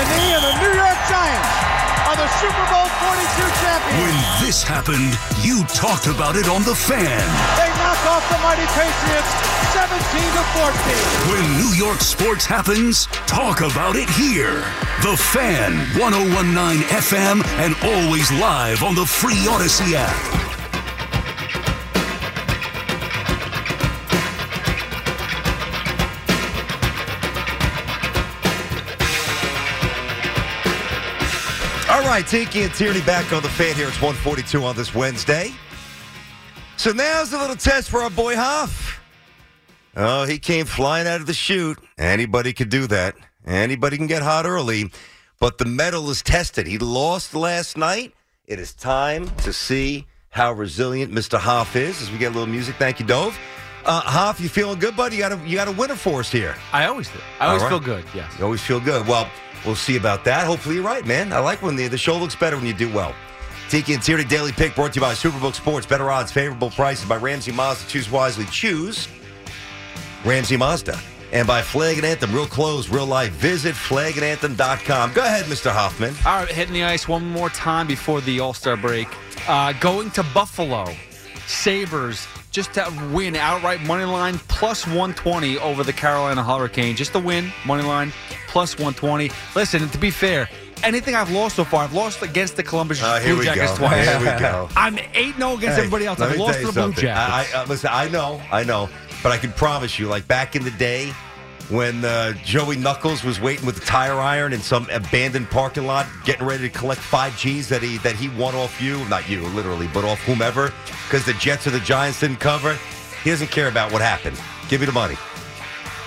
He takes the knee of the New York Giants are the Super Bowl 42 champions. When this happened, you talked about it on The Fan. They knock off the mighty Patriots 17 to 14. When New York sports happens, talk about it here. The Fan, 1019 FM, and always live on the free Audacy app. All right, Tiki and Tierney back on the fan here. It's 142 on this Wednesday. So now's a little test for our boy Hoff. Oh, he came flying out of the chute. Anybody could do that. Anybody can get hot early. But the mettle is tested. He lost last night. It is time to see how resilient Mr. Hoff is as we get a little music. Thank you, Dove. Uh, Hoff, you feeling good, buddy? You got a you got a winner for us here. I always do. I always right. feel good. Yes. You always feel good. Well, we'll see about that. Hopefully, you're right, man. I like when the, the show looks better when you do well. Tiki and Tierney Daily Pick brought to you by Superbook Sports. Better odds, favorable prices by Ramsey Mazda. Choose wisely. Choose Ramsey Mazda. And by Flag and Anthem, real clothes, real life. Visit flagandanthem.com. Go ahead, Mr. Hoffman. All right, hitting the ice one more time before the All Star break. Uh, going to Buffalo, Sabres just to win outright money line plus 120 over the Carolina Hurricane. Just to win money line plus 120. Listen, to be fair, anything I've lost so far, I've lost against the Columbus Uh, Blue Jackets go. twice. Here we go. I'm 8 0 against Hey, everybody else. I've lost to the Blue something. Jackets. I, I, uh, listen, I know, I know, but I can promise you, like back in the day when uh, Joey Knuckles was waiting with the tire iron in some abandoned parking lot, getting ready to collect five G's that he that he won off you, not you literally, but off whomever, because the Jets or the Giants didn't cover. He doesn't care about what happened. Give me the money.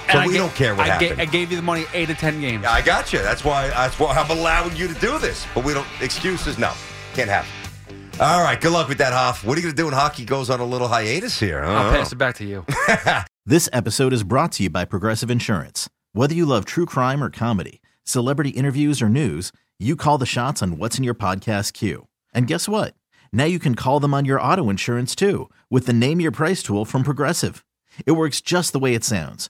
So And I we ga- don't care what I ga- happened. I gave you the money 8 to 10 games. Yeah, I got you. That's why. That's why I'm allowing you to do this. But we don't excuses. No, can't happen. All right. Good luck with that, Hoff. What are you going to do when hockey goes on a little hiatus here? I'll know. pass it back to you. This episode is brought to you by Progressive Insurance. Whether you love true crime or comedy, celebrity interviews or news, you call the shots on what's in your podcast queue. And guess what? Now you can call them on your auto insurance too with the Name Your Price tool from Progressive. It works just the way it sounds.